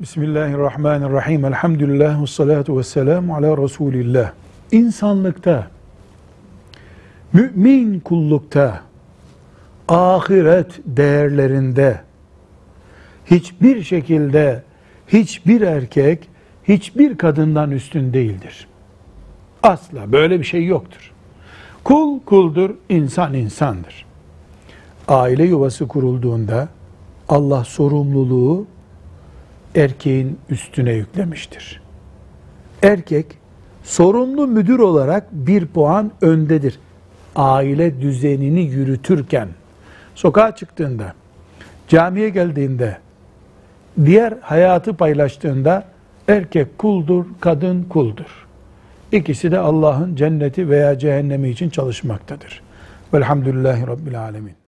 Bismillahirrahmanirrahim. Elhamdülillah ve salatu ve selamu ala Resulillah. İnsanlıkta, mümin kullukta, ahiret değerlerinde hiçbir şekilde hiçbir erkek hiçbir kadından üstün değildir. Asla böyle bir şey yoktur. Kul kuldur, insan insandır. Aile yuvası kurulduğunda Allah sorumluluğu erkeğin üstüne yüklemiştir. Erkek sorumlu müdür olarak bir puan öndedir. Aile düzenini yürütürken, sokağa çıktığında, camiye geldiğinde, diğer hayatı paylaştığında erkek kuldur, kadın kuldur. İkisi de Allah'ın cenneti veya cehennemi için çalışmaktadır. Velhamdülillahi Rabbil Alemin.